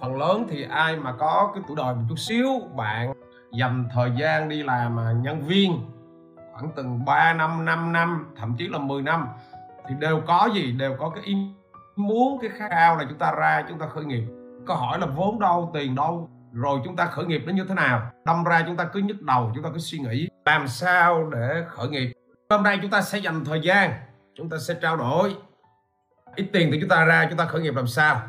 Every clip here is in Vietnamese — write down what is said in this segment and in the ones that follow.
phần lớn thì ai mà có cái tuổi đời một chút xíu, bạn dành thời gian đi làm à, nhân viên khoảng từng 3 năm 5 năm, thậm chí là 10 năm thì đều có gì? Đều có cái ý muốn, cái khát khao là chúng ta ra, chúng ta khởi nghiệp. Câu hỏi là vốn đâu, tiền đâu, rồi chúng ta khởi nghiệp nó như thế nào? Đâm ra chúng ta cứ nhức đầu, chúng ta cứ suy nghĩ làm sao để khởi nghiệp. Hôm nay chúng ta sẽ dành thời gian, chúng ta sẽ trao đổi. Ít tiền thì chúng ta ra, chúng ta khởi nghiệp làm sao?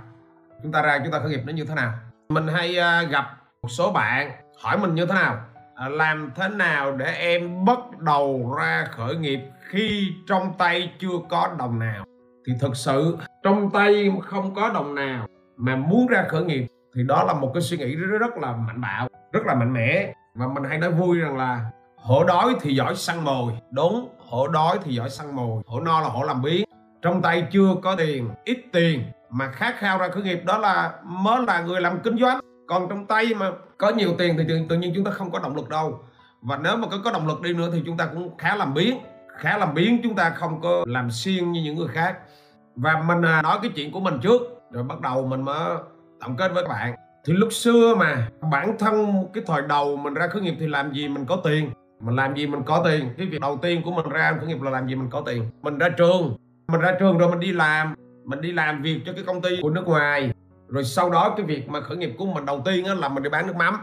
Chúng ta ra chúng ta khởi nghiệp nó như thế nào? Mình hay à, gặp một số bạn hỏi mình như thế nào? À, làm thế nào để em bắt đầu ra khởi nghiệp khi trong tay chưa có đồng nào? Thì thực sự trong tay không có đồng nào mà muốn ra khởi nghiệp thì đó là một cái suy nghĩ rất, rất là mạnh bạo rất là mạnh mẽ. Và mình hay nói vui rằng là hổ đói thì giỏi săn mồi. Đúng hổ đói thì giỏi săn mồi. Hổ no là hổ làm biến trong tay chưa có tiền ít tiền mà khát khao ra khởi nghiệp đó là mới là người làm kinh doanh. Còn trong tay mà có nhiều tiền thì tự, tự nhiên chúng ta không có động lực đâu. Và nếu mà có có động lực đi nữa thì chúng ta cũng khá làm biến khá làm biến chúng ta không có làm xiên như những người khác. Và mình à, nói cái chuyện của mình trước rồi bắt đầu mình mới tổng kết với các bạn. Thì lúc xưa mà bản thân cái thời đầu mình ra khởi nghiệp thì làm gì mình có tiền. Mình làm gì mình có tiền. Cái việc đầu tiên của mình ra khởi nghiệp là làm gì mình có tiền. Mình ra trường. Mình ra trường rồi mình đi làm mình đi làm việc cho cái công ty của nước ngoài. Rồi sau đó cái việc mà khởi nghiệp của mình đầu tiên là mình đi bán nước mắm.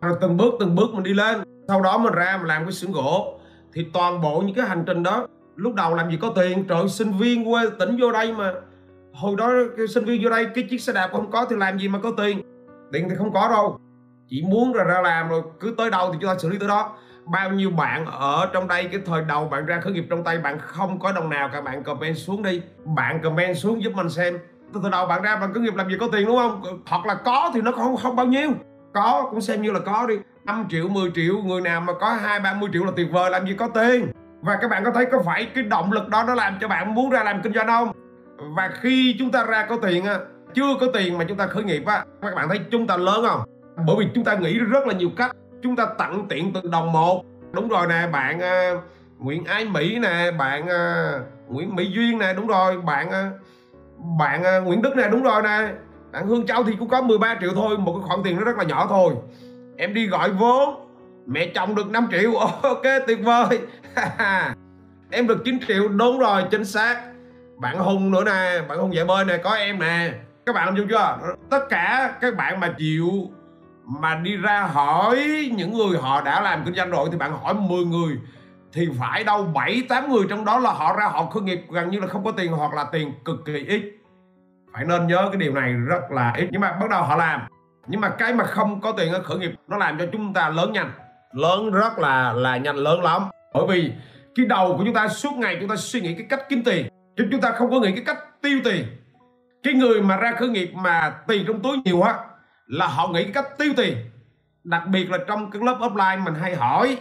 Rồi từng bước từng bước mình đi lên. Sau đó mình ra mình làm cái xưởng gỗ. Thì toàn bộ những cái hành trình đó, lúc đầu làm gì có tiền, trời sinh viên quê tỉnh vô đây mà. Hồi đó cái sinh viên vô đây, cái chiếc xe đạp không có thì làm gì mà có tiền. Tiền thì không có đâu. Chỉ muốn ra ra làm rồi, cứ tới đâu thì chúng ta xử lý tới đó bao nhiêu bạn ở trong đây? Cái thời đầu bạn ra khởi nghiệp trong tay bạn không có đồng nào cả. Bạn comment xuống đi. Bạn comment xuống giúp mình xem. Từ từ đầu bạn ra bạn khởi nghiệp làm gì có tiền đúng không? Hoặc là có thì nó không không bao nhiêu. Có cũng xem như là có đi. 5 triệu 10 triệu, người nào mà có hai, ba mươi triệu là tuyệt vời, làm gì có tiền. Và các bạn có thấy có phải cái động lực đó nó làm cho bạn muốn ra làm kinh doanh không? Và khi chúng ta ra có tiền á, chưa có tiền mà chúng ta khởi nghiệp á, các bạn thấy chúng ta lớn không? Bởi vì chúng ta nghĩ rất là nhiều cách chúng ta tặng tiện từng đồng một. Đúng rồi nè bạn uh, Nguyễn Ái Mỹ nè bạn uh, Nguyễn Mỹ Duyên nè đúng rồi. Bạn uh, bạn uh, Nguyễn Đức nè đúng rồi nè. Bạn Hương Châu thì cũng có 13 triệu thôi một cái khoản tiền nó rất là nhỏ thôi. Em đi gọi vốn mẹ chồng được 5 triệu. Ok tuyệt vời. Em được 9 triệu đúng rồi chính xác. Bạn Hùng nữa nè bạn Hùng dạy bơi nè có em nè. Các bạn làm chưa? Tất cả các bạn mà chịu mà đi ra hỏi những người họ đã làm kinh doanh rồi thì bạn hỏi 10 người thì phải đâu 7 8 người trong đó là họ ra họ khởi nghiệp gần như là không có tiền hoặc là tiền cực kỳ ít. Phải nên nhớ cái điều này rất là ít nhưng mà bắt đầu họ làm. Nhưng mà cái mà không có tiền ở khởi nghiệp nó làm cho chúng ta lớn nhanh, lớn rất là là nhanh lớn lắm. Bởi vì cái đầu của chúng ta suốt ngày chúng ta suy nghĩ cái cách kiếm tiền chứ chúng ta không có nghĩ cái cách tiêu tiền. Cái người mà ra khởi nghiệp mà tiền trong túi nhiều á là họ nghĩ cách tiêu tiền. Đặc biệt là trong cái lớp offline mình hay hỏi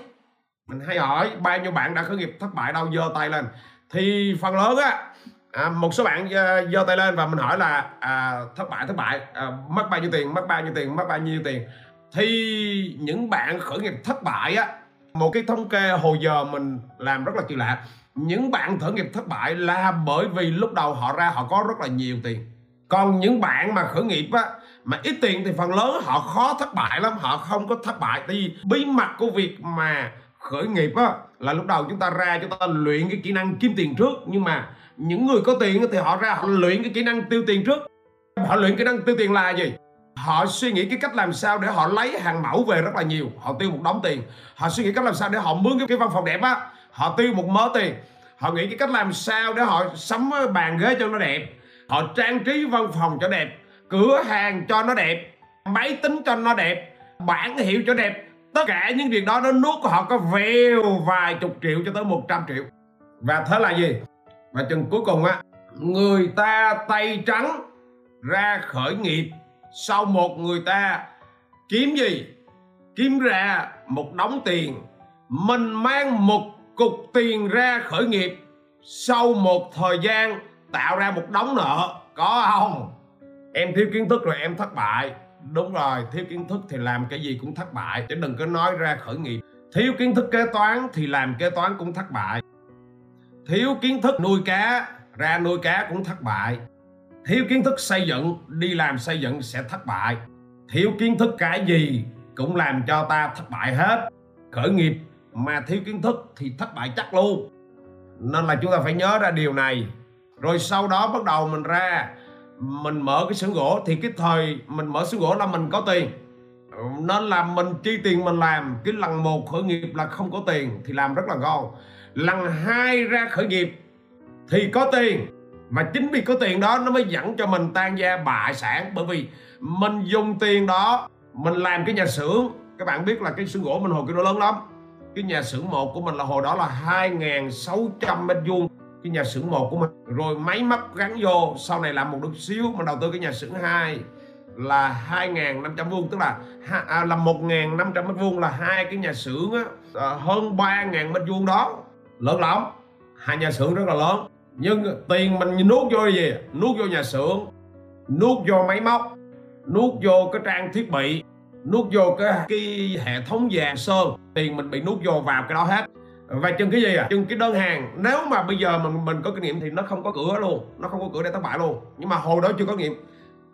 mình hay hỏi bao nhiêu bạn đã khởi nghiệp thất bại đâu giơ tay lên. Thì phần lớn á à, một số bạn à, giơ tay lên và mình hỏi là à, thất bại thất bại à, mất bao nhiêu tiền mất bao nhiêu tiền mất bao nhiêu tiền. Thì những bạn khởi nghiệp thất bại á một cái thống kê hồi giờ mình làm rất là kỳ lạ. Những bạn khởi nghiệp thất bại là bởi vì lúc đầu họ ra họ có rất là nhiều tiền. Còn những bạn mà khởi nghiệp á mà ít tiền thì phần lớn họ khó thất bại lắm họ không có thất bại. Tại vì bí mật của việc mà khởi nghiệp á là lúc đầu chúng ta ra chúng ta luyện cái kỹ năng kiếm tiền trước. Nhưng mà những người có tiền thì họ ra họ luyện cái kỹ năng tiêu tiền trước. Họ luyện kỹ năng tiêu tiền là gì? Họ suy nghĩ cái cách làm sao để họ lấy hàng mẫu về rất là nhiều. Họ tiêu một đống tiền. Họ suy nghĩ cách làm sao để họ mướn cái, cái văn phòng đẹp á. Họ tiêu một mớ tiền. Họ nghĩ cái cách làm sao để họ sắm bàn ghế cho nó đẹp. Họ trang trí văn phòng cho đẹp cửa hàng cho nó đẹp, máy tính cho nó đẹp bản hiệu cho đẹp. Tất cả những việc đó, nó nuốt của họ có vèo vài chục triệu cho tới 100 triệu. Và thế là gì? Và chừng cuối cùng á, người ta tay trắng ra khởi nghiệp. Sau một người ta kiếm gì? Kiếm ra một đống tiền. Mình mang một cục tiền ra khởi nghiệp. Sau một thời gian, tạo ra một đống nợ. Có không? Em thiếu kiến thức rồi em thất bại. Đúng rồi, thiếu kiến thức thì làm cái gì cũng thất bại, chứ đừng có nói ra khởi nghiệp. Thiếu kiến thức kế toán thì làm kế toán cũng thất bại. Thiếu kiến thức nuôi cá, ra nuôi cá cũng thất bại. Thiếu kiến thức xây dựng, đi làm xây dựng sẽ thất bại. Thiếu kiến thức cái gì cũng làm cho ta thất bại hết. Khởi nghiệp mà thiếu kiến thức thì thất bại chắc luôn. Nên là chúng ta phải nhớ ra điều này. Rồi sau đó bắt đầu mình ra mình mở cái xưởng gỗ thì cái thời mình mở xưởng gỗ là mình có tiền. Nên là mình chi tiền mình làm. Cái lần một khởi nghiệp là không có tiền thì làm rất là ngon. Lần hai ra khởi nghiệp thì có tiền. Và chính vì có tiền đó nó mới dẫn cho mình tan gia bại sản. Bởi vì mình dùng tiền đó, mình làm cái nhà xưởng. Các bạn biết là cái xưởng gỗ mình hồi kia nó lớn lắm. Cái nhà xưởng một của mình là hồi đó là 2.600 mét vuông cái nhà xưởng một của mình. Rồi máy móc gắn vô sau này làm một chút xíu mà đầu tư cái nhà xưởng 2 là 2.500 vuông tức là à, là 1.500 mét vuông là hai cái nhà xưởng á, à, hơn 3.000 mét vuông đó. Lớn lắm. Hai nhà xưởng rất là lớn. Nhưng tiền mình nuốt vô gì? Nuốt vô nhà xưởng nuốt vô máy móc nuốt vô cái trang thiết bị nuốt vô cái, cái hệ thống vàng sơn. Tiền mình bị nuốt vô vào cái đó hết và chừng cái gì à? Chừng cái đơn hàng. Nếu mà bây giờ mình mình có kinh nghiệm thì nó không có cửa luôn. Nó không có cửa để thất bại luôn. Nhưng mà hồi đó chưa có nghiệm.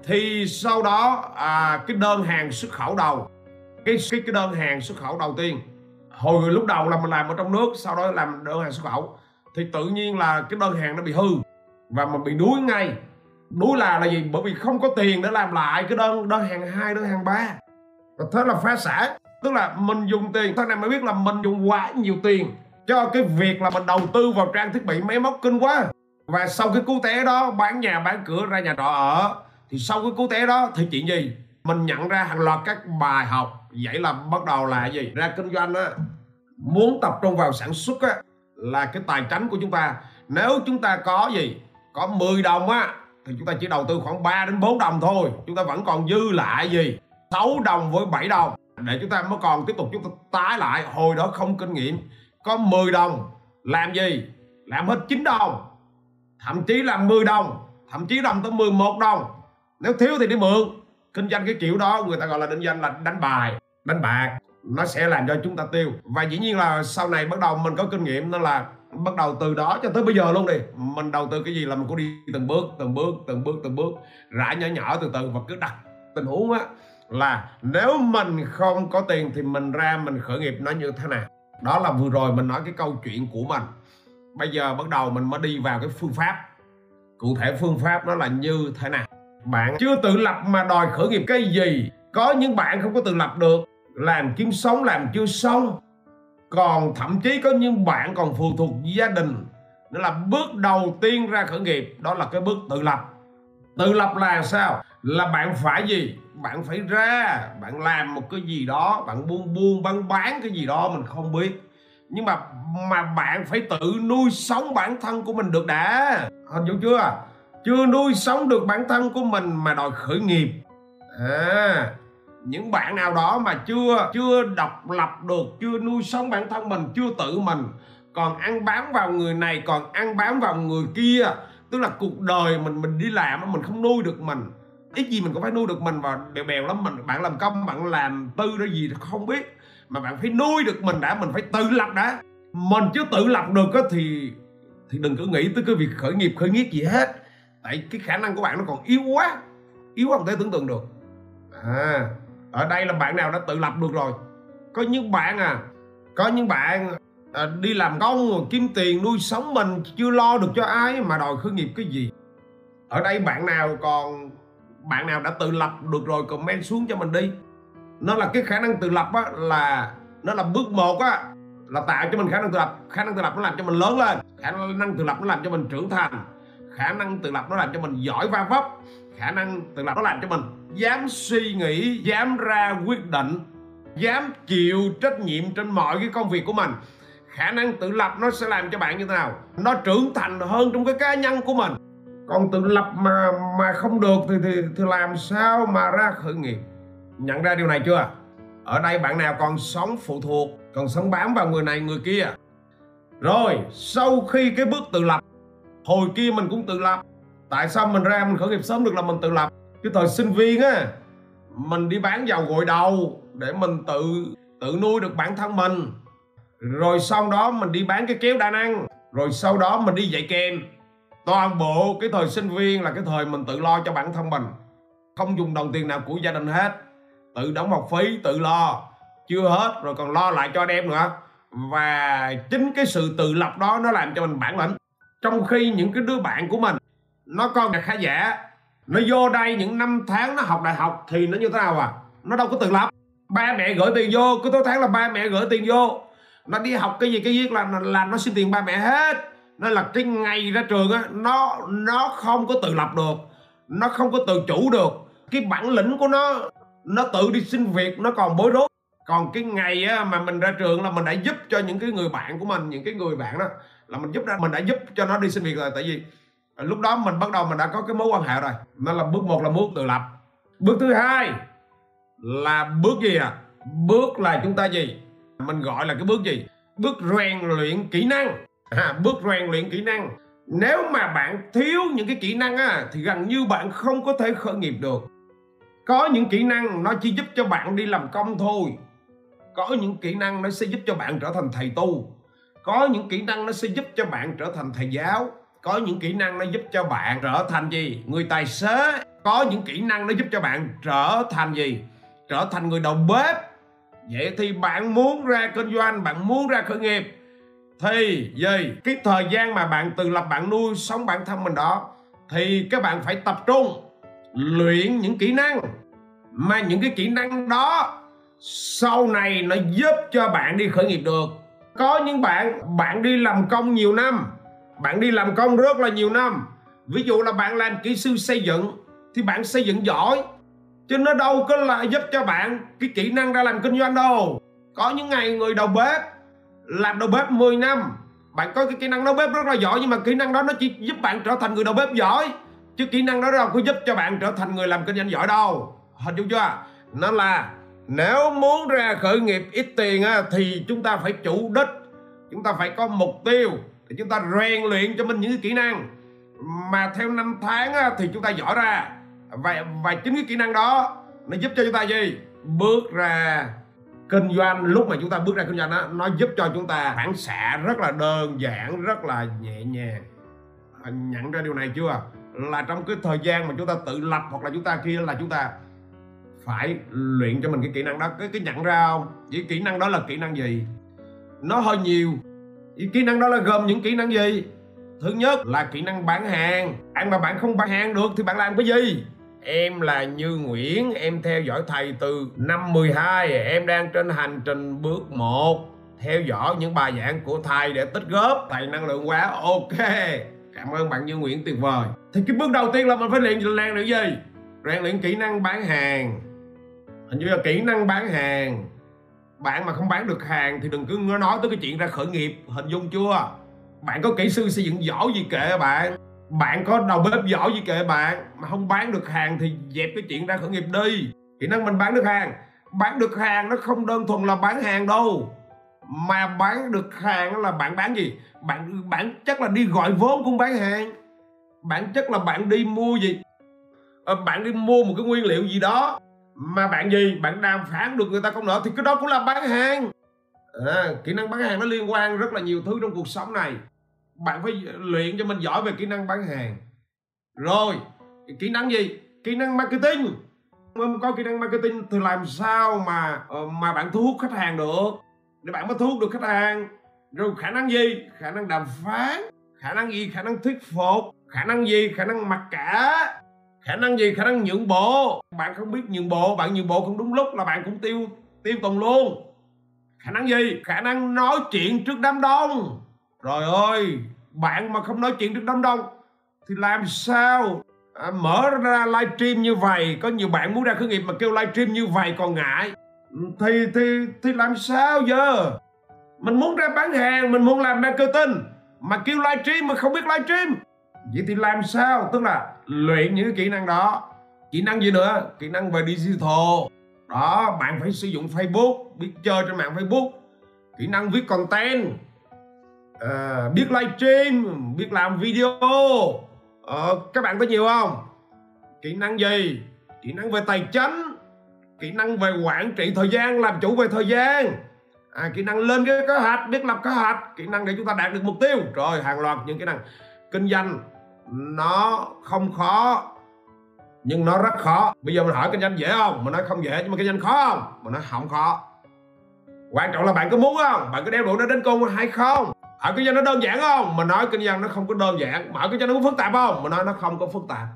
Thì sau đó à, cái đơn hàng xuất khẩu đầu. Cái cái cái đơn hàng xuất khẩu đầu tiên. Hồi lúc đầu là mình làm ở trong nước sau đó làm đơn hàng xuất khẩu. Thì tự nhiên là cái đơn hàng nó bị hư. Và mình bị đuối ngay. Đuối là là gì? Bởi vì không có tiền để làm lại cái đơn đơn hàng hai đơn hàng ba. Và thế là phá sản. Tức là mình dùng tiền. Thằng này mới biết là mình dùng quá nhiều tiền cho cái việc là mình đầu tư vào trang thiết bị máy móc kinh quá. Và sau cái cú té đó, bán nhà, bán cửa ra nhà trọ ở. Thì sau cái cú té đó, thì chuyện gì? Mình nhận ra hàng loạt các bài học. Vậy là bắt đầu là gì? Ra kinh doanh á. Muốn tập trung vào sản xuất á, là cái tài chính của chúng ta. Nếu chúng ta có gì? Có 10 đồng á, thì chúng ta chỉ đầu tư khoảng 3 đến 4 đồng thôi. Chúng ta vẫn còn dư lại gì? 6 đồng với 7 đồng. Để chúng ta mới còn tiếp tục, chúng ta tái lại. Hồi đó không kinh nghiệm có 10 đồng, làm gì? Làm hết 9 đồng. Thậm chí là 10 đồng, thậm chí đồng tới 11 đồng. Nếu thiếu thì đi mượn. Kinh doanh cái kiểu đó, người ta gọi là kinh doanh là đánh bài, đánh bạc. Nó sẽ làm cho chúng ta tiêu. Và dĩ nhiên là sau này bắt đầu mình có kinh nghiệm nó là bắt đầu từ đó cho tới bây giờ luôn đi. Mình đầu tư cái gì là mình cũng đi từng bước từng bước từng bước từng bước. Rải nhỏ nhỏ từ từ và cứ đặt tình huống á là nếu mình không có tiền thì mình ra mình khởi nghiệp nó như thế nào? Đó là vừa rồi mình nói cái câu chuyện của mình. Bây giờ bắt đầu mình mới đi vào cái phương pháp. Cụ thể phương pháp nó là như thế nào? Bạn chưa tự lập mà đòi khởi nghiệp cái gì? Có những bạn không có tự lập được. Làm kiếm sống, làm chưa xong. Còn thậm chí có những bạn còn phụ thuộc gia đình. Đó là bước đầu tiên ra khởi nghiệp. Đó là cái bước tự lập. Tự lập là sao? Là bạn phải gì? Bạn phải ra, bạn làm một cái gì đó, bạn buôn buôn bán bán cái gì đó mình không biết. Nhưng mà mà bạn phải tự nuôi sống bản thân của mình được đã. Hình dung chưa? Chưa nuôi sống được bản thân của mình mà đòi khởi nghiệp. À những bạn nào đó mà chưa chưa độc lập được, chưa nuôi sống bản thân mình, chưa tự mình, còn ăn bám vào người này, còn ăn bám vào người kia, tức là cuộc đời mình mình đi làm mình không nuôi được mình ít gì mình cũng phải nuôi được mình và bèo bèo lắm. Mình bạn làm công bạn làm tư ra gì không biết. Mà bạn phải nuôi được mình đã mình phải tự lập đã. Mình chưa tự lập được thì thì đừng có nghĩ tới cái việc khởi nghiệp khởi nghiệp gì hết. Tại cái khả năng của bạn nó còn yếu quá yếu không thể tưởng tượng được. À ở đây là bạn nào đã tự lập được rồi. Có những bạn à có những bạn à, đi làm công rồi kiếm tiền nuôi sống mình chưa lo được cho ai mà đòi khởi nghiệp cái gì. Ở đây bạn nào còn bạn nào đã tự lập được rồi comment xuống cho mình đi. Nó là cái khả năng tự lập á, là nó là bước một á, là tạo cho mình khả năng tự lập. Khả năng tự lập nó làm cho mình lớn lên. Khả năng tự lập nó làm cho mình trưởng thành. Khả năng tự lập nó làm cho mình giỏi va vấp. Khả năng tự lập nó làm cho mình dám suy nghĩ, dám ra quyết định, dám chịu trách nhiệm trên mọi cái công việc của mình. Khả năng tự lập nó sẽ làm cho bạn như thế nào? Nó trưởng thành hơn trong cái cá nhân của mình còn tự lập mà mà không được thì thì, thì làm sao mà ra khởi nghiệp? Nhận ra điều này chưa? Ở đây bạn nào còn sống phụ thuộc còn sống bám vào người này người kia. Rồi sau khi cái bước tự lập hồi kia mình cũng tự lập. Tại sao mình ra mình khởi nghiệp sớm được là mình tự lập? Cái thời sinh viên á mình đi bán dầu gội đầu để mình tự tự nuôi được bản thân mình. Rồi sau đó mình đi bán cái kéo đa năng. Rồi sau đó mình đi dạy kèm toàn bộ cái thời sinh viên là cái thời mình tự lo cho bản thân mình. Không dùng đồng tiền nào của gia đình hết. Tự đóng học phí, tự lo. Chưa hết, rồi còn lo lại cho anh em nữa. Và chính cái sự tự lập đó nó làm cho mình bản lĩnh. Trong khi những cái đứa bạn của mình, nó còn là khá giả. Nó vô đây những năm tháng nó học đại học thì nó như thế nào à? Nó đâu có tự lập. Ba mẹ gửi tiền vô, cứ tối tháng là ba mẹ gửi tiền vô. Nó đi học cái gì, cái viết là là nó xin tiền ba mẹ hết nó là cái ngày ra trường á nó nó không có tự lập được nó không có tự chủ được. Cái bản lĩnh của nó nó tự đi xin việc nó còn bối rối. Còn cái ngày á, mà mình ra trường là mình đã giúp cho những cái người bạn của mình những cái người bạn đó là mình giúp ra mình đã giúp cho nó đi xin việc rồi. Tại vì lúc đó mình bắt đầu mình đã có cái mối quan hệ rồi. Nên là bước một là bước tự lập. Bước thứ hai là bước gì à bước là chúng ta gì? Mình gọi là cái bước gì? Bước rèn luyện kỹ năng à, bước rèn luyện kỹ năng. Nếu mà bạn thiếu những cái kỹ năng á thì gần như bạn không có thể khởi nghiệp được. Có những kỹ năng nó chỉ giúp cho bạn đi làm công thôi. Có những kỹ năng nó sẽ giúp cho bạn trở thành thầy tu. Có những kỹ năng nó sẽ giúp cho bạn trở thành thầy giáo. Có những kỹ năng nó giúp cho bạn trở thành gì? Người tài xế. Có những kỹ năng nó giúp cho bạn trở thành gì? Trở thành người đầu bếp. Vậy thì bạn muốn ra kinh doanh bạn muốn ra khởi nghiệp thì gì cái thời gian mà bạn từ lập bạn nuôi sống bản thân mình đó, thì các bạn phải tập trung luyện những kỹ năng. Mà những cái kỹ năng đó, sau này nó giúp cho bạn đi khởi nghiệp được. Có những bạn bạn đi làm công nhiều năm, bạn đi làm công rất là nhiều năm. Ví dụ là bạn làm kỹ sư xây dựng, thì bạn xây dựng giỏi, chứ nó đâu có là giúp cho bạn cái kỹ năng ra làm kinh doanh đâu. Có những ngày người đầu bếp làm đầu bếp 10 năm. Bạn có cái kỹ năng nấu bếp rất là giỏi nhưng mà kỹ năng đó nó chỉ giúp bạn trở thành người đầu bếp giỏi. Chứ kỹ năng đó đâu có giúp cho bạn trở thành người làm kinh doanh giỏi đâu. Hình dung chưa? Nó là nếu muốn ra khởi nghiệp ít tiền á, thì chúng ta phải chủ đích. Chúng ta phải có mục tiêu thì chúng ta rèn luyện cho mình những kỹ năng. Mà theo năm tháng á, thì chúng ta giỏi ra. Và và chính cái kỹ năng đó nó giúp cho chúng ta gì? Bước ra kinh doanh lúc mà chúng ta bước ra kinh doanh đó nó giúp cho chúng ta phản xạ rất là đơn giản rất là nhẹ nhàng. À, nhận ra điều này chưa? Là trong cái thời gian mà chúng ta tự lập hoặc là chúng ta kia là chúng ta phải luyện cho mình cái kỹ năng đó. Cái cái nhận ra không? Cái kỹ năng đó là kỹ năng gì? Nó hơi nhiều. Cái kỹ năng đó là gồm những kỹ năng gì? Thứ nhất là kỹ năng bán hàng. Ăn mà bạn không bán hàng được thì bạn làm cái gì? Em là Như Nguyễn, em theo dõi thầy từ năm 12, em đang trên hành trình bước 1 theo dõi những bài giảng của thầy để tích góp. Thầy năng lượng quá ok. Cảm ơn bạn Như Nguyễn tuyệt vời. Thì cái bước đầu tiên là mình phải luyện rèn luyện gì? Rèn luyện kỹ năng bán hàng. Hình như là kỹ năng bán hàng. Bạn mà không bán được hàng thì đừng cứ nói tới cái chuyện ra khởi nghiệp hình dung chưa? Bạn có kỹ sư xây dựng giỏi gì kệ bạn bạn có đầu bếp giỏi gì kệ bạn mà không bán được hàng thì dẹp cái chuyện ra khởi nghiệp đi. Kỹ năng mình bán được hàng. Bán được hàng nó không đơn thuần là bán hàng đâu. Mà bán được hàng là bạn bán gì? Bạn bản chất là đi gọi vốn cũng bán hàng. Bản chất là bạn đi mua gì? À, bạn đi mua một cái nguyên liệu gì đó. Mà bạn gì? Bạn đàm phán được người ta không nợ thì cái đó cũng là bán hàng. À, kỹ năng bán hàng nó liên quan rất là nhiều thứ trong cuộc sống này bạn phải luyện cho mình giỏi về kỹ năng bán hàng. Rồi, kỹ năng gì? Kỹ năng marketing. Không có kỹ năng marketing thì làm sao mà ờ, mà bạn thu hút khách hàng được? Để bạn mới thu hút được khách hàng. Rồi khả năng gì? Khả năng đàm phán. Khả năng gì? Khả năng thuyết phục. Khả năng gì? Khả năng mặc cả. Khả năng gì? Khả năng nhượng bộ. Bạn không biết nhượng bộ, bạn nhượng bộ không đúng lúc là bạn cũng tiêu tiêu tùng luôn. Khả năng gì? Khả năng nói chuyện trước đám đông. Rồi ơi bạn mà không nói chuyện được đám đông thì làm sao à, mở ra livestream như vậy? Có nhiều bạn muốn ra khởi nghiệp mà kêu livestream như vậy còn ngại. Ừ, thì thì thì làm sao giờ? Mình muốn ra bán hàng mình muốn làm marketing mà kêu livestream mà không biết livestream. Vậy thì làm sao? Tức là luyện những kỹ năng đó. Kỹ năng gì nữa? Kỹ năng về digital. Đó bạn phải sử dụng facebook biết chơi trên mạng facebook. Kỹ năng viết content à, biết livestream biết làm video. À, các bạn có nhiều không? Kỹ năng gì? Kỹ năng về tài chính. Kỹ năng về quản trị thời gian làm chủ về thời gian. À, kỹ năng lên cái kế hoạch biết lập kế hoạch. Kỹ năng để chúng ta đạt được mục tiêu. Rồi hàng loạt những kỹ năng kinh doanh. Nó không khó nhưng nó rất khó. Bây giờ mình hỏi kinh doanh dễ không? Mình nói không dễ nhưng mà kinh doanh khó không? Mình nói không khó. Quan trọng là bạn có muốn không? Bạn có đeo đuổi nó đến cùng hay không? Hỏi kinh doanh nó đơn giản không? Mình nói kinh doanh nó không có đơn giản. Mà hỏi kinh doanh nó có phức tạp không? Mình nói nó không có phức tạp.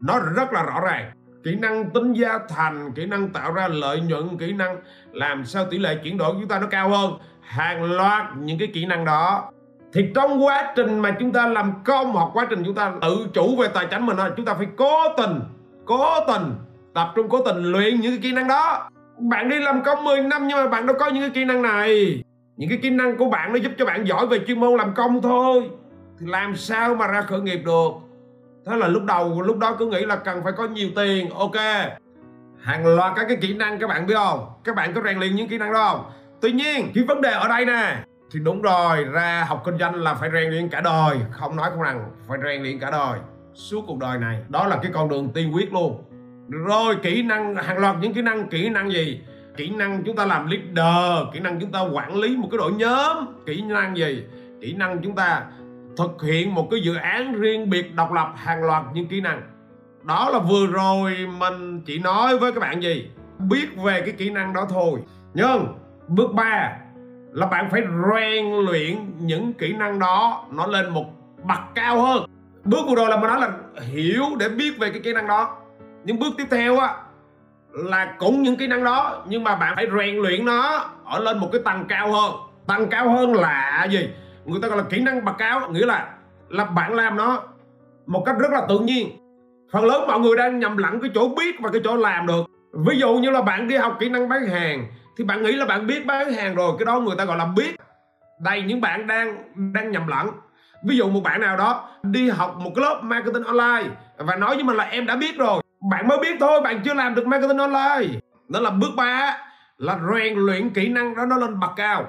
Nó rất là rõ ràng. Kỹ năng tính giá thành, kỹ năng tạo ra lợi nhuận, kỹ năng làm sao tỷ lệ chuyển đổi của chúng ta nó cao hơn. Hàng loạt những cái kỹ năng đó. Thì trong quá trình mà chúng ta làm công hoặc quá trình chúng ta tự chủ về tài chính mình thôi, chúng ta phải cố tình cố tình, tập trung cố tình luyện những cái kỹ năng đó. Bạn đi làm công 10 năm nhưng mà bạn đâu có những cái kỹ năng này những cái kỹ năng của bạn nó giúp cho bạn giỏi về chuyên môn làm công thôi. Thì làm sao mà ra khởi nghiệp được? Thế là lúc đầu, lúc đó cứ nghĩ là cần phải có nhiều tiền, ok. Hàng loạt các cái kỹ năng các bạn biết không? Các bạn có rèn luyện những kỹ năng đó không? Tuy nhiên, cái vấn đề ở đây nè. Thì đúng rồi, ra học kinh doanh là phải rèn luyện cả đời. Không nói không rằng, phải rèn luyện cả đời. Suốt cuộc đời này, đó là cái con đường tiên quyết luôn. Rồi kỹ năng, hàng loạt những kỹ năng kỹ năng gì? Kỹ năng chúng ta làm leader, kỹ năng chúng ta quản lý một cái đội nhóm. Kỹ năng gì? Kỹ năng chúng ta thực hiện một cái dự án riêng biệt, độc lập, hàng loạt những kỹ năng. Đó là vừa rồi mình chỉ nói với các bạn gì? Biết về cái kỹ năng đó thôi. Nhưng bước 3 là bạn phải rèn luyện những kỹ năng đó, nó lên một bậc cao hơn. Bước vừa rồi là mình nói là hiểu để biết về cái kỹ năng đó. Nhưng bước tiếp theo á là cũng những kỹ năng đó, nhưng mà bạn phải rèn luyện nó ở lên một cái tầng cao hơn. Tầng cao hơn là gì? Người ta gọi là kỹ năng bậc cao, nghĩa là là bạn làm nó một cách rất là tự nhiên. Phần lớn mọi người đang nhầm lẫn cái chỗ biết và cái chỗ làm được. Ví dụ như là bạn đi học kỹ năng bán hàng, thì bạn nghĩ là bạn biết bán hàng rồi, cái đó người ta gọi là biết. Đây, những bạn đang đang nhầm lẫn. Ví dụ một bạn nào đó đi học một cái lớp marketing online và nói với mình là em đã biết rồi bạn mới biết thôi, bạn chưa làm được marketing online. Đó là bước ba là rèn luyện kỹ năng đó, nó lên bậc cao.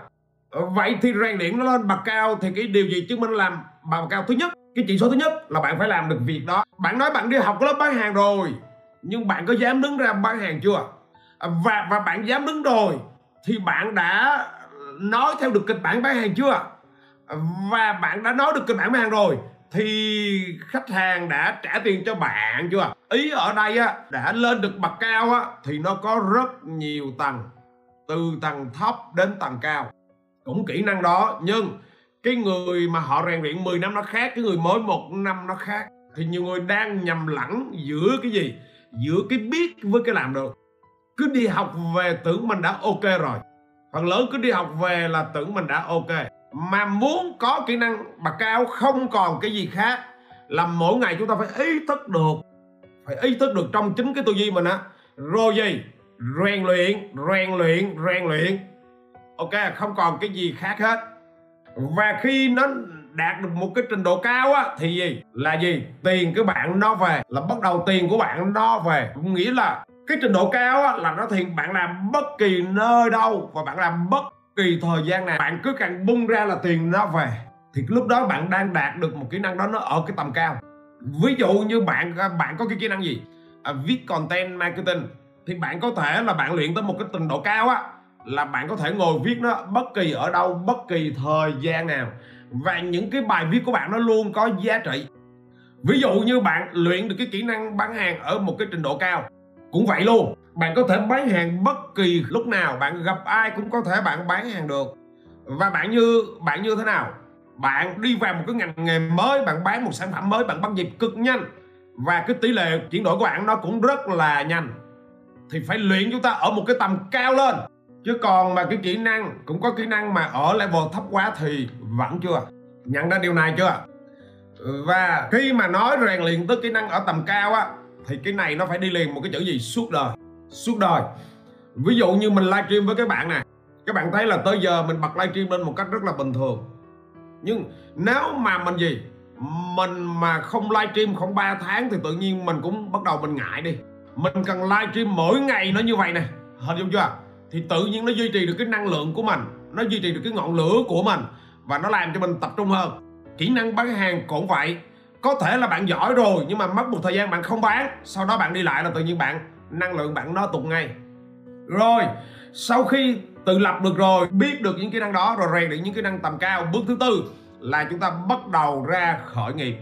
Vậy thì rèn luyện nó lên bậc cao thì cái điều gì chứng minh làm bậc cao thứ nhất? Cái chỉ số thứ nhất là bạn phải làm được việc đó. Bạn nói bạn đi học lớp bán hàng rồi, nhưng bạn có dám đứng ra bán hàng chưa? Và và bạn dám đứng rồi thì bạn đã nói theo được kịch bản bán hàng chưa? Và bạn đã nói được kịch bản bán hàng rồi thì khách hàng đã trả tiền cho bạn chưa? Ý ở đây á, đã lên được bậc cao á, thì nó có rất nhiều tầng, từ tầng thấp đến tầng cao. Cũng kỹ năng đó, nhưng cái người mà họ rèn luyện 10 năm nó khác, cái người mới một năm nó khác. Thì nhiều người đang nhầm lẫn giữa cái gì? Giữa cái biết với cái làm được. Cứ đi học về tưởng mình đã ok rồi. Phần lớn cứ đi học về là tưởng mình đã ok. Mà muốn có kỹ năng bậc cao không còn cái gì khác là mỗi ngày chúng ta phải ý thức được phải ý thức được trong chính cái tư duy mình á. Rồi gì rèn luyện rèn luyện rèn luyện. Ok không còn cái gì khác hết. Và khi nó đạt được một cái trình độ cao á thì gì? Là gì? Tiền của bạn nó về. Là bắt đầu tiền của bạn nó về. Nghĩa là cái trình độ cao á, là nó thì bạn làm bất kỳ nơi đâu và bạn làm bất kỳ thời gian nào. Bạn cứ càng bung ra là tiền nó về. Thì lúc đó bạn đang đạt được một kỹ năng đó nó ở cái tầm cao ví dụ như bạn à, bạn có cái kỹ năng gì? À, viết content marketing. Thì bạn có thể là bạn luyện tới một cái trình độ cao á là bạn có thể ngồi viết nó bất kỳ ở đâu bất kỳ thời gian nào. Và những cái bài viết của bạn nó luôn có giá trị. Ví dụ như bạn luyện được cái kỹ năng bán hàng ở một cái trình độ cao cũng vậy luôn. Bạn có thể bán hàng bất kỳ lúc nào bạn gặp ai cũng có thể bạn bán hàng được. Và bạn như bạn như thế nào? Bạn đi vào một cái ngành nghề mới, bạn bán một sản phẩm mới, bạn bắt nhịp cực nhanh. Và cái tỷ lệ chuyển đổi của bạn nó cũng rất là nhanh. Thì phải luyện chúng ta ở một cái tầm cao lên. Chứ còn mà cái kỹ năng, cũng có kỹ năng mà ở level thấp quá thì vẫn chưa. Nhận ra điều này chưa? Và khi mà nói rèn luyện tới kỹ năng ở tầm cao á, thì cái này nó phải đi liền một cái chữ gì? Suốt đời. Suốt đời. Ví dụ như mình livestream với các bạn này các bạn thấy là tới giờ mình bật livestream lên một cách rất là bình thường nhưng nếu mà mình gì? Mình mà không livestream không 3 tháng thì tự nhiên mình cũng bắt đầu mình ngại đi. Mình cần livestream mỗi ngày nó như vậy nè. Hình dung chưa? Thì tự nhiên nó duy trì được cái năng lượng của mình, nó duy trì được cái ngọn lửa của mình và nó làm cho mình tập trung hơn. Kỹ năng bán hàng cũng vậy. Có thể là bạn giỏi rồi nhưng mà mất một thời gian bạn không bán, sau đó bạn đi lại là tự nhiên bạn, năng lượng bạn nó tụt ngay. Rồi, sau khi tự lập được rồi, biết được những kỹ năng đó, rồi rèn được những kỹ năng tầm cao. Bước thứ tư là chúng ta bắt đầu ra khởi nghiệp.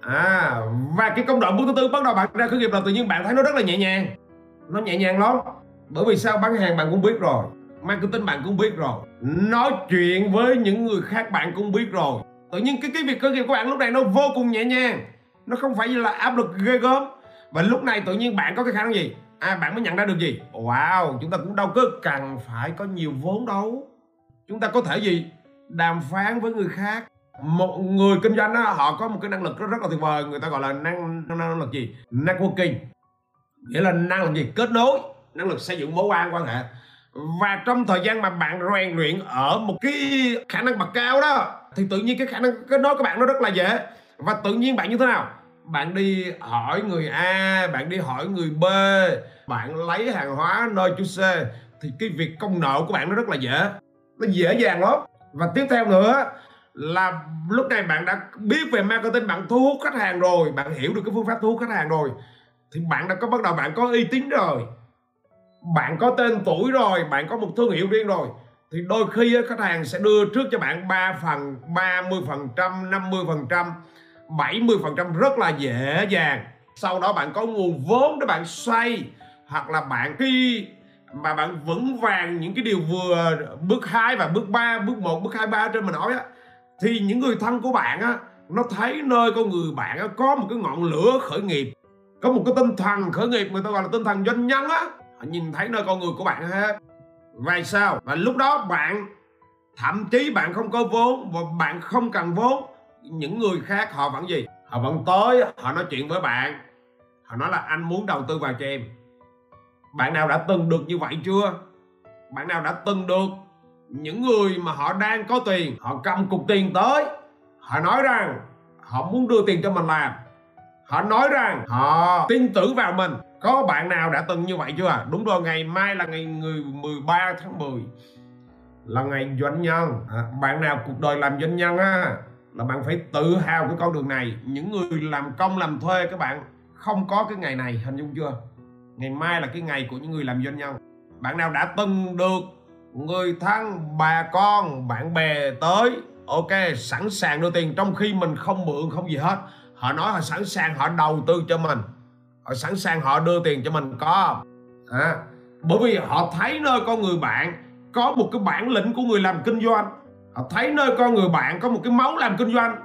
À và cái công đoạn bước thứ tư, bắt đầu bạn ra khởi nghiệp là tự nhiên bạn thấy nó rất là nhẹ nhàng. Nó nhẹ nhàng lắm. Bởi vì sao? Bán hàng bạn cũng biết rồi. Marketing bạn cũng biết rồi. Nói chuyện với những người khác bạn cũng biết rồi. Tự nhiên cái cái việc khởi nghiệp của bạn lúc này nó vô cùng nhẹ nhàng. Nó không phải như là áp lực ghê gớm. Và lúc này tự nhiên bạn có cái khả năng gì? À bạn mới nhận ra được gì? Wow chúng ta cũng đâu có cần phải có nhiều vốn đâu. Chúng ta có thể gì? Đàm phán với người khác. Một người kinh doanh đó, họ có một cái năng lực rất, rất là tuyệt vời người ta gọi là năng năng, năng lực gì? Networking. Nghĩa là năng lực gì? Kết nối năng lực xây dựng mối quan quan hệ. Và trong thời gian mà bạn rèn luyện ở một cái khả năng bậc cao đó thì tự nhiên cái khả năng kết nối của bạn nó rất là dễ. Và tự nhiên bạn như thế nào? Bạn đi hỏi người A, bạn đi hỏi người B, bạn lấy hàng hóa nơi chú C, thì cái việc công nợ của bạn nó rất là dễ. Nó dễ dàng lắm. Và tiếp theo nữa là lúc này bạn đã biết về marketing, bạn thu hút khách hàng rồi, bạn hiểu được cái phương pháp thu hút khách hàng rồi, thì bạn đã có, bắt đầu bạn có uy tín rồi, bạn có tên tuổi rồi, bạn có một thương hiệu riêng rồi, thì đôi khi khách hàng sẽ đưa trước cho bạn 3 phần 30 phần trăm 50 phần trăm. 70 phần trăm rất là dễ dàng. Sau đó bạn có nguồn vốn để bạn xoay hoặc là bạn khi mà bạn vững vàng những cái điều vừa bước 2 và bước 3 bước 1 bước 2 3 trên mình nói á thì những người thân của bạn á nó thấy nơi con người bạn á, có một cái ngọn lửa khởi nghiệp có một cái tinh thần khởi nghiệp người ta gọi là tinh thần doanh nhân á. Họ nhìn thấy nơi con người của bạn hết. Vậy sao? Và lúc đó bạn thậm chí bạn không có vốn và bạn không cần vốn những người khác họ vẫn gì? Họ vẫn tới họ nói chuyện với bạn. Họ nói là anh muốn đầu tư vào cho em. Bạn nào đã từng được như vậy chưa? Bạn nào đã từng được những người mà họ đang có tiền họ cầm cục tiền tới. Họ nói rằng họ muốn đưa tiền cho mình làm. Họ nói rằng họ tin tưởng vào mình. Có bạn nào đã từng như vậy chưa? Đúng rồi ngày mai là ngày người 13 tháng 10 là ngày doanh nhân. À, bạn nào cuộc đời làm doanh nhân á? Là bạn phải tự hào cái con đường này. Những người làm công làm thuê các bạn không có cái ngày này hình dung chưa? Ngày mai là cái ngày của những người làm doanh nhân. Bạn nào đã từng được người thân bà con bạn bè tới ok sẵn sàng đưa tiền trong khi mình không mượn không gì hết. Họ nói họ sẵn sàng họ đầu tư cho mình. Họ sẵn sàng họ đưa tiền cho mình có à, bởi vì họ thấy nơi con người bạn có một cái bản lĩnh của người làm kinh doanh họ thấy nơi con người bạn có một cái máu làm kinh doanh.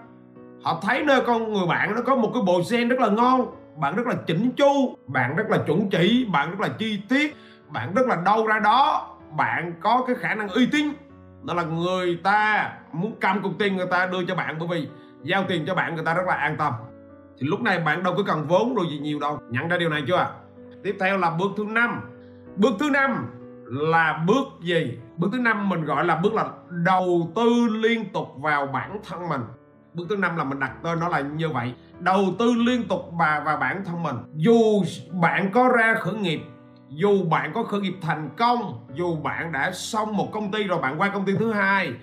Họ thấy nơi con người bạn nó có một cái bộ gen rất là ngon, bạn rất là chỉnh chu, bạn rất là chuẩn chỉ, bạn rất là chi tiết, bạn rất là đâu ra đó, bạn có cái khả năng uy tín. Đó là người ta muốn cầm cục tiền người ta đưa cho bạn bởi vì giao tiền cho bạn người ta rất là an tâm. Thì lúc này bạn đâu có cần vốn rồi gì nhiều đâu. Nhận ra điều này chưa tiếp theo là bước thứ năm. Bước thứ năm là bước gì? Bước thứ năm mình gọi là bước là đầu tư liên tục vào bản thân mình. Bước thứ năm là mình đặt tên nó là như vậy, đầu tư liên tục bà và bản thân mình. Dù bạn có ra khởi nghiệp, dù bạn có khởi nghiệp thành công, dù bạn đã xong một công ty rồi bạn qua công ty thứ hai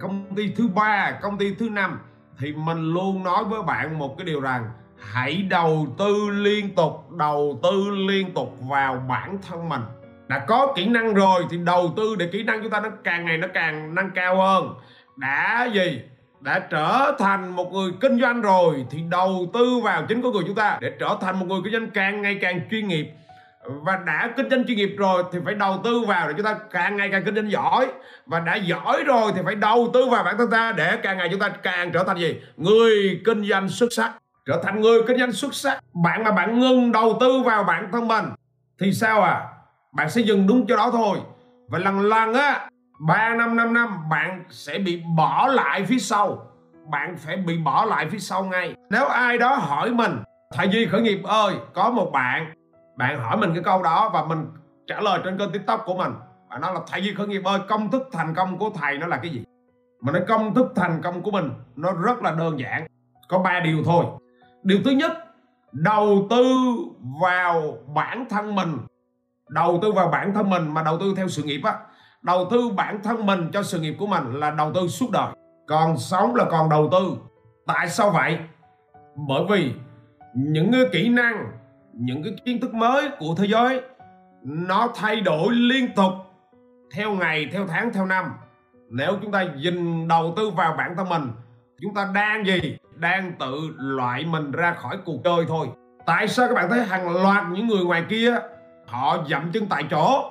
công ty thứ ba, công ty thứ năm, thì mình luôn nói với bạn một cái điều rằng hãy đầu tư liên tục, đầu tư liên tục vào bản thân mình đã có kỹ năng rồi thì đầu tư để kỹ năng chúng ta nó càng ngày nó càng nâng cao hơn. Đã gì? Đã trở thành một người kinh doanh rồi thì đầu tư vào chính con người chúng ta. Để trở thành một người kinh doanh càng ngày càng chuyên nghiệp. Và đã kinh doanh chuyên nghiệp rồi thì phải đầu tư vào để chúng ta càng ngày càng kinh doanh giỏi. Và đã giỏi rồi thì phải đầu tư vào bản thân ta để càng ngày chúng ta càng trở thành gì? Người kinh doanh xuất sắc. Trở thành người kinh doanh xuất sắc. Bạn mà bạn ngừng đầu tư vào bản thân mình thì sao à? Bạn sẽ dừng đúng chỗ đó thôi. Và lần lần á 3 năm 5 năm, bạn sẽ bị bỏ lại phía sau. Bạn phải bị bỏ lại phía sau ngay. Nếu ai đó hỏi mình, thầy Duy khởi nghiệp ơi, có một bạn. Bạn hỏi mình cái câu đó và mình trả lời trên kênh tiktok của mình. Bạn nói là, thầy Duy khởi nghiệp ơi, công thức thành công của thầy nó là cái gì? Mình nói, công thức thành công của mình nó rất là đơn giản, có ba điều thôi. Điều thứ nhất, đầu tư vào bản thân mình đầu tư vào bản thân mình mà đầu tư theo sự nghiệp á. Đầu tư bản thân mình cho sự nghiệp của mình là đầu tư suốt đời. Còn sống là còn đầu tư. Tại sao vậy? Bởi vì những cái kỹ năng, những cái kiến thức mới của thế giới, nó thay đổi liên tục theo ngày, theo tháng, theo năm. Nếu chúng ta dình đầu tư vào bản thân mình, chúng ta đang gì? Đang tự loại mình ra khỏi cuộc chơi thôi. Tại sao các bạn thấy hàng loạt những người ngoài kia họ dậm chân tại chỗ.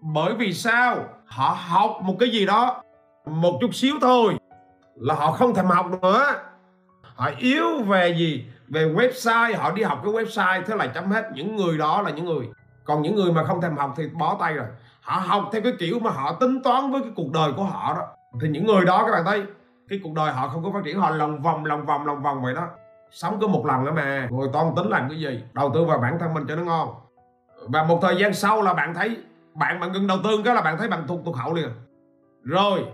Bởi vì sao? Họ học một cái gì đó, một chút xíu thôi, là họ không thèm học nữa. Họ yếu về gì? Về website. Họ đi học cái website, thế là chấm hết. Những người đó là những người. Còn những người mà không thèm học thì bó tay rồi. Họ học theo cái kiểu mà họ tính toán với cái cuộc đời của họ đó. Thì những người đó, các bạn thấy, cái cuộc đời họ không có phát triển. Họ lòng vòng lòng vòng lòng vòng vậy đó. Sống có một lần đó mà. Ngồi toan tính làm cái gì? Đầu tư vào bản thân mình cho nó ngon và một thời gian sau là bạn thấy bạn mà ngừng đầu tư cái là bạn thấy bạn thuộc tụt hậu liền rồi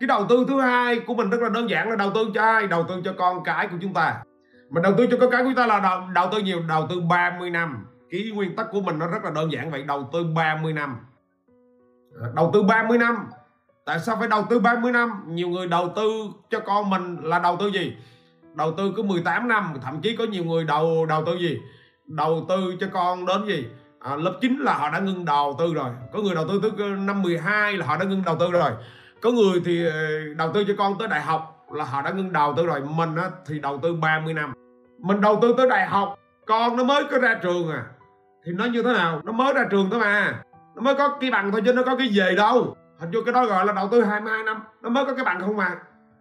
cái đầu tư thứ hai của mình rất là đơn giản là đầu tư cho ai đầu tư cho con cái của chúng ta mình đầu tư cho con cái của chúng ta là đầu, đầu tư nhiều đầu tư 30 năm cái nguyên tắc của mình nó rất là đơn giản vậy đầu tư 30 năm đầu tư 30 năm tại sao phải đầu tư 30 năm nhiều người đầu tư cho con mình là đầu tư gì đầu tư cứ 18 năm thậm chí có nhiều người đầu đầu tư gì đầu tư cho con đến gì à, lớp 9 là họ đã ngưng đầu tư rồi. Có người đầu tư tới năm 12 là họ đã ngưng đầu tư rồi. Có người thì ờ, đầu tư cho con tới đại học là họ đã ngưng đầu tư rồi. Mình á, thì đầu tư 30 năm. Mình đầu tư tới đại học con nó mới có ra trường à. Thì nó như thế nào? Nó mới ra trường thôi mà. Nó mới có cái bằng thôi chứ nó có cái gì đâu. Hình như cái đó gọi là đầu tư 22 năm. Nó mới có cái bằng không mà.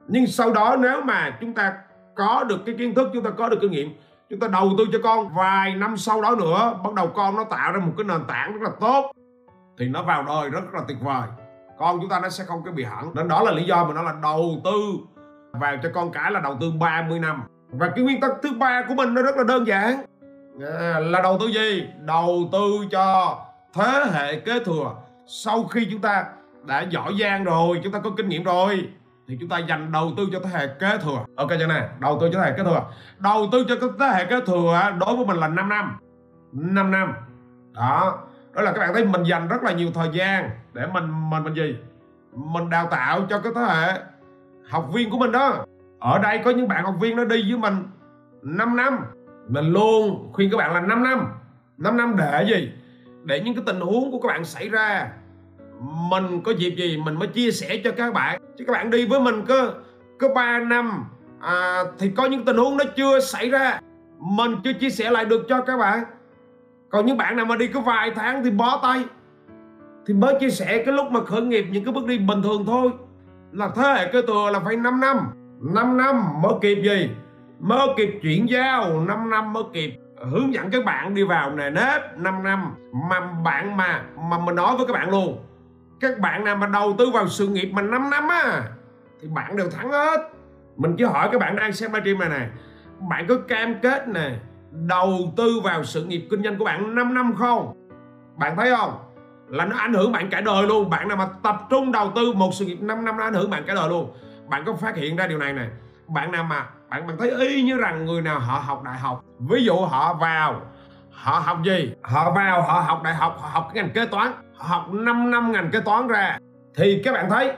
Nhưng sau đó nếu mà chúng ta có được cái kiến thức chúng ta có được kinh nghiệm chúng ta đầu tư cho con vài năm sau đó nữa bắt đầu con nó tạo ra một cái nền tảng rất là tốt. Thì nó vào đời rất là tuyệt vời. Con chúng ta nó sẽ không có bị hẳn. Nên đó là lý do mà nó là đầu tư vào cho con cái là đầu tư 30 năm. Và cái nguyên tắc thứ ba của mình nó rất là đơn giản. À, là đầu tư gì? Đầu tư cho thế hệ kế thừa. Sau khi chúng ta đã giỏi giang rồi chúng ta có kinh nghiệm rồi thì chúng ta dành đầu tư cho thế hệ kế thừa. Ok chưa nè, đầu tư cho thế hệ kế thừa. Đầu tư cho thế hệ kế thừa đối với mình là 5 năm. 5 năm. Đó. Đó là các bạn thấy mình dành rất là nhiều thời gian để mình mình mình gì? Mình đào tạo cho cái thế hệ học viên của mình đó. Ở đây có những bạn học viên nó đi với mình 5 năm. Mình luôn khuyên các bạn là 5 năm. 5 năm để gì? Để những cái tình huống của các bạn xảy ra mình có dịp gì mình mới chia sẻ cho các bạn. Chứ các bạn đi với mình cơ có 3 năm à, thì có những tình huống nó chưa xảy ra. Mình chưa chia sẻ lại được cho các bạn. Còn những bạn nào mà đi có vài tháng thì bó tay. Thì mới chia sẻ cái lúc mà khởi nghiệp những cái bước đi bình thường thôi. Là thế hệ cơ thừa là phải 5 năm. 5 năm mới kịp gì? Mới kịp chuyển giao. 5 năm mới kịp hướng dẫn các bạn đi vào nề nếp. 5 năm mà bạn mà mà mình nói với các bạn luôn các bạn nào mà đầu tư vào sự nghiệp mà 5 năm á, thì bạn đều thắng hết. Mình chỉ hỏi các bạn đang xem livestream này nè bạn có cam kết nè, đầu tư vào sự nghiệp kinh doanh của bạn 5 năm không? Bạn thấy không? Là nó ảnh hưởng bạn cả đời luôn. Bạn nào mà tập trung đầu tư một sự nghiệp 5 năm, nó ảnh hưởng bạn cả đời luôn. Bạn có phát hiện ra điều này này bạn nào mà, bạn bạn thấy y như rằng người nào họ học đại học. Ví dụ họ vào, họ học gì? Họ vào, họ học đại học, họ học cái ngành kế toán học 5 năm ngành kế toán ra, thì các bạn thấy,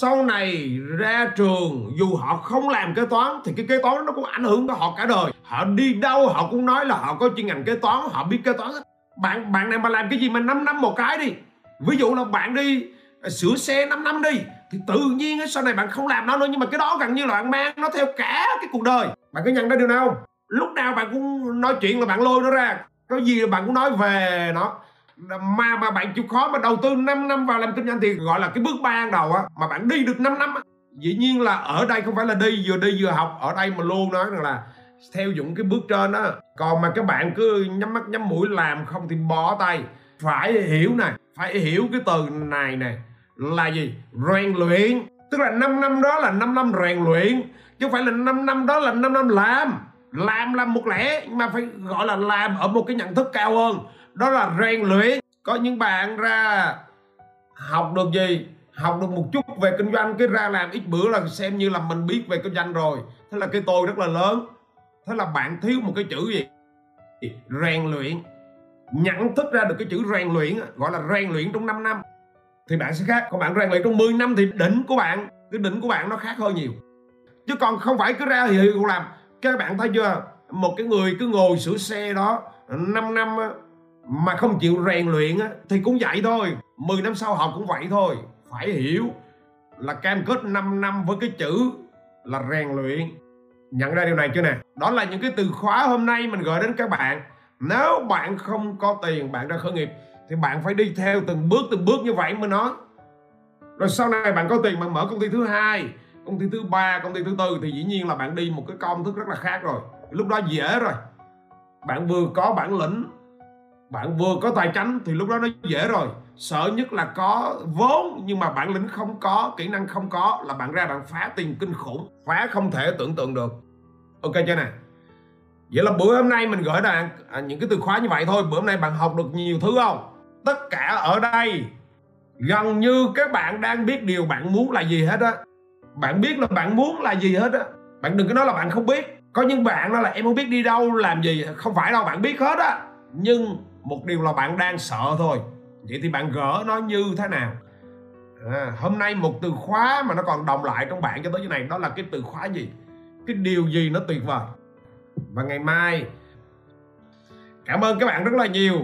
sau này ra trường, dù họ không làm kế toán, thì cái kế toán nó cũng ảnh hưởng tới họ cả đời. Họ đi đâu, họ cũng nói là họ có chuyên ngành kế toán, họ biết kế toán. Bạn bạn này mà làm cái gì mà 5 năm một cái đi. Ví dụ là bạn đi à, sửa xe 5 năm đi, thì tự nhiên sau này bạn không làm nó nữa, nhưng mà cái đó gần như là bạn mang nó theo cả cái cuộc đời. Bạn có nhận ra điều nào không? Lúc nào bạn cũng nói chuyện là bạn lôi nó ra, có gì bạn cũng nói về nó mà mà bạn chịu khó mà đầu tư 5 năm vào làm kinh doanh thì gọi là cái bước ban đầu á, mà bạn đi được 5 năm á. Dĩ nhiên là ở đây không phải là đi, vừa đi vừa học. Ở đây mà luôn nói rằng là theo dụng cái bước trên đó còn mà các bạn cứ nhắm mắt nhắm mũi làm không thì bỏ tay. Phải hiểu nè phải hiểu cái từ này nè là gì? Rèn luyện. Tức là 5 năm đó là 5 năm rèn luyện, chứ không phải là 5 năm đó là 5 năm làm. Làm làm một lẽ mà phải gọi là làm ở một cái nhận thức cao hơn đó là rèn luyện. Có những bạn ra học được gì? Học được một chút về kinh doanh, cái ra làm ít bữa là xem như là mình biết về kinh doanh rồi. Thế là cái tôi rất là lớn. Thế là bạn thiếu một cái chữ gì? Rèn luyện. Nhận thức ra được cái chữ rèn luyện gọi là rèn luyện trong 5 năm. Thì bạn sẽ khác. Còn bạn rèn luyện trong 10 năm thì đỉnh của bạn, cái đỉnh của bạn nó khác hơn nhiều. Chứ còn không phải cứ ra hiệu làm. Các bạn thấy chưa? Một cái người cứ ngồi sửa xe đó 5 năm mà không chịu rèn luyện thì cũng vậy thôi. 10 năm sau học cũng vậy thôi. Phải hiểu là cam kết 5 năm với cái chữ là rèn luyện. Nhận ra điều này chưa nè? Đó là những cái từ khóa hôm nay mình gửi đến các bạn. Nếu bạn không có tiền, bạn ra khởi nghiệp, thì bạn phải đi theo từng bước từng bước như vậy mới nói. Rồi sau này bạn có tiền, bạn mở công ty thứ hai, công ty thứ ba, công ty thứ tư, thì dĩ nhiên là bạn đi một cái công thức rất là khác rồi. Lúc đó dễ rồi. Bạn vừa có bản lĩnh bạn vừa có tài chính thì lúc đó nó dễ rồi. Sợ nhất là có vốn nhưng mà bản lĩnh không có kỹ năng không có là bạn ra bạn phá tiền kinh khủng phá không thể tưởng tượng được. Ok chưa nè? Vậy là bữa hôm nay mình gửi là à, những cái từ khóa như vậy thôi. Bữa hôm nay bạn học được nhiều thứ không? Tất cả ở đây. Gần như các bạn đang biết điều bạn muốn là gì hết á. Bạn biết là bạn muốn là gì hết á. Bạn đừng có nói là bạn không biết. Có những bạn đó là em không biết đi đâu làm gì. Không phải đâu bạn biết hết á. Nhưng một điều là bạn đang sợ thôi. Vậy thì bạn gỡ nó như thế nào? À, hôm nay một từ khóa mà nó còn đồng lại trong bạn cho tới như này đó là cái từ khóa gì? Cái điều gì nó tuyệt vời? Và ngày mai cảm ơn các bạn rất là nhiều.